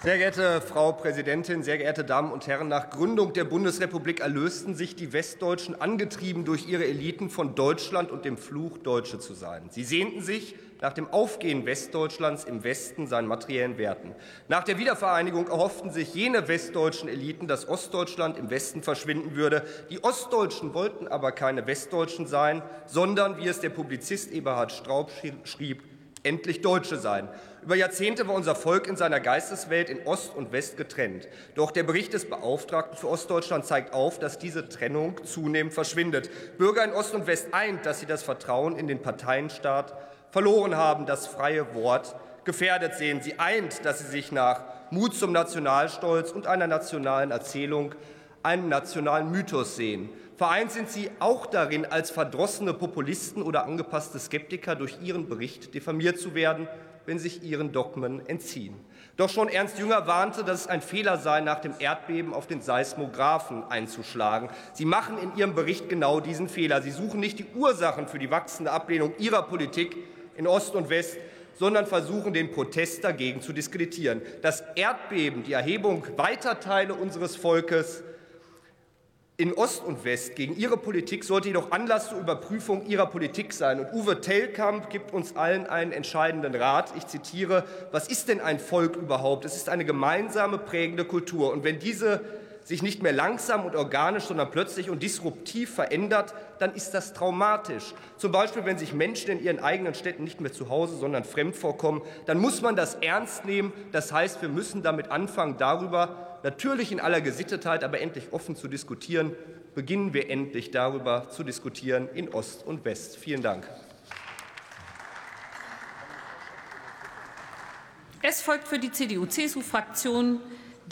Sehr geehrte Frau Präsidentin, sehr geehrte Damen und Herren! Nach Gründung der Bundesrepublik erlösten sich die Westdeutschen, angetrieben durch ihre Eliten, von Deutschland und dem Fluch, Deutsche zu sein. Sie sehnten sich nach dem Aufgehen Westdeutschlands im Westen seinen materiellen Werten. Nach der Wiedervereinigung erhofften sich jene westdeutschen Eliten, dass Ostdeutschland im Westen verschwinden würde. Die Ostdeutschen wollten aber keine Westdeutschen sein, sondern, wie es der Publizist Eberhard Straub schrieb, endlich Deutsche sein. Über Jahrzehnte war unser Volk in seiner Geisteswelt in Ost und West getrennt. Doch der Bericht des Beauftragten für Ostdeutschland zeigt auf, dass diese Trennung zunehmend verschwindet. Bürger in Ost und West eint, dass sie das Vertrauen in den Parteienstaat verloren haben, das freie Wort gefährdet sehen. Sie eint, dass sie sich nach Mut zum Nationalstolz und einer nationalen Erzählung einen nationalen Mythos sehen. Vereint sind sie auch darin, als verdrossene Populisten oder angepasste Skeptiker durch ihren Bericht diffamiert zu werden, wenn sich ihren Dogmen entziehen. Doch schon Ernst Jünger warnte, dass es ein Fehler sei, nach dem Erdbeben auf den Seismographen einzuschlagen. Sie machen in ihrem Bericht genau diesen Fehler. Sie suchen nicht die Ursachen für die wachsende Ablehnung ihrer Politik in Ost und West, sondern versuchen, den Protest dagegen zu diskreditieren. Das Erdbeben, die Erhebung weiter Teile unseres Volkes in Ost und West gegen ihre Politik sollte jedoch Anlass zur Überprüfung ihrer Politik sein. Und Uwe Tellkamp gibt uns allen einen entscheidenden Rat. Ich zitiere, was ist denn ein Volk überhaupt? Es ist eine gemeinsame prägende Kultur. Und wenn diese sich nicht mehr langsam und organisch, sondern plötzlich und disruptiv verändert, dann ist das traumatisch. Zum Beispiel, wenn sich Menschen in ihren eigenen Städten nicht mehr zu Hause, sondern fremd vorkommen, dann muss man das ernst nehmen. Das heißt, wir müssen damit anfangen, darüber, natürlich in aller Gesittetheit, aber endlich offen zu diskutieren. Beginnen wir endlich darüber zu diskutieren in Ost und West. Vielen Dank. Es folgt für die CDU-CSU-Fraktion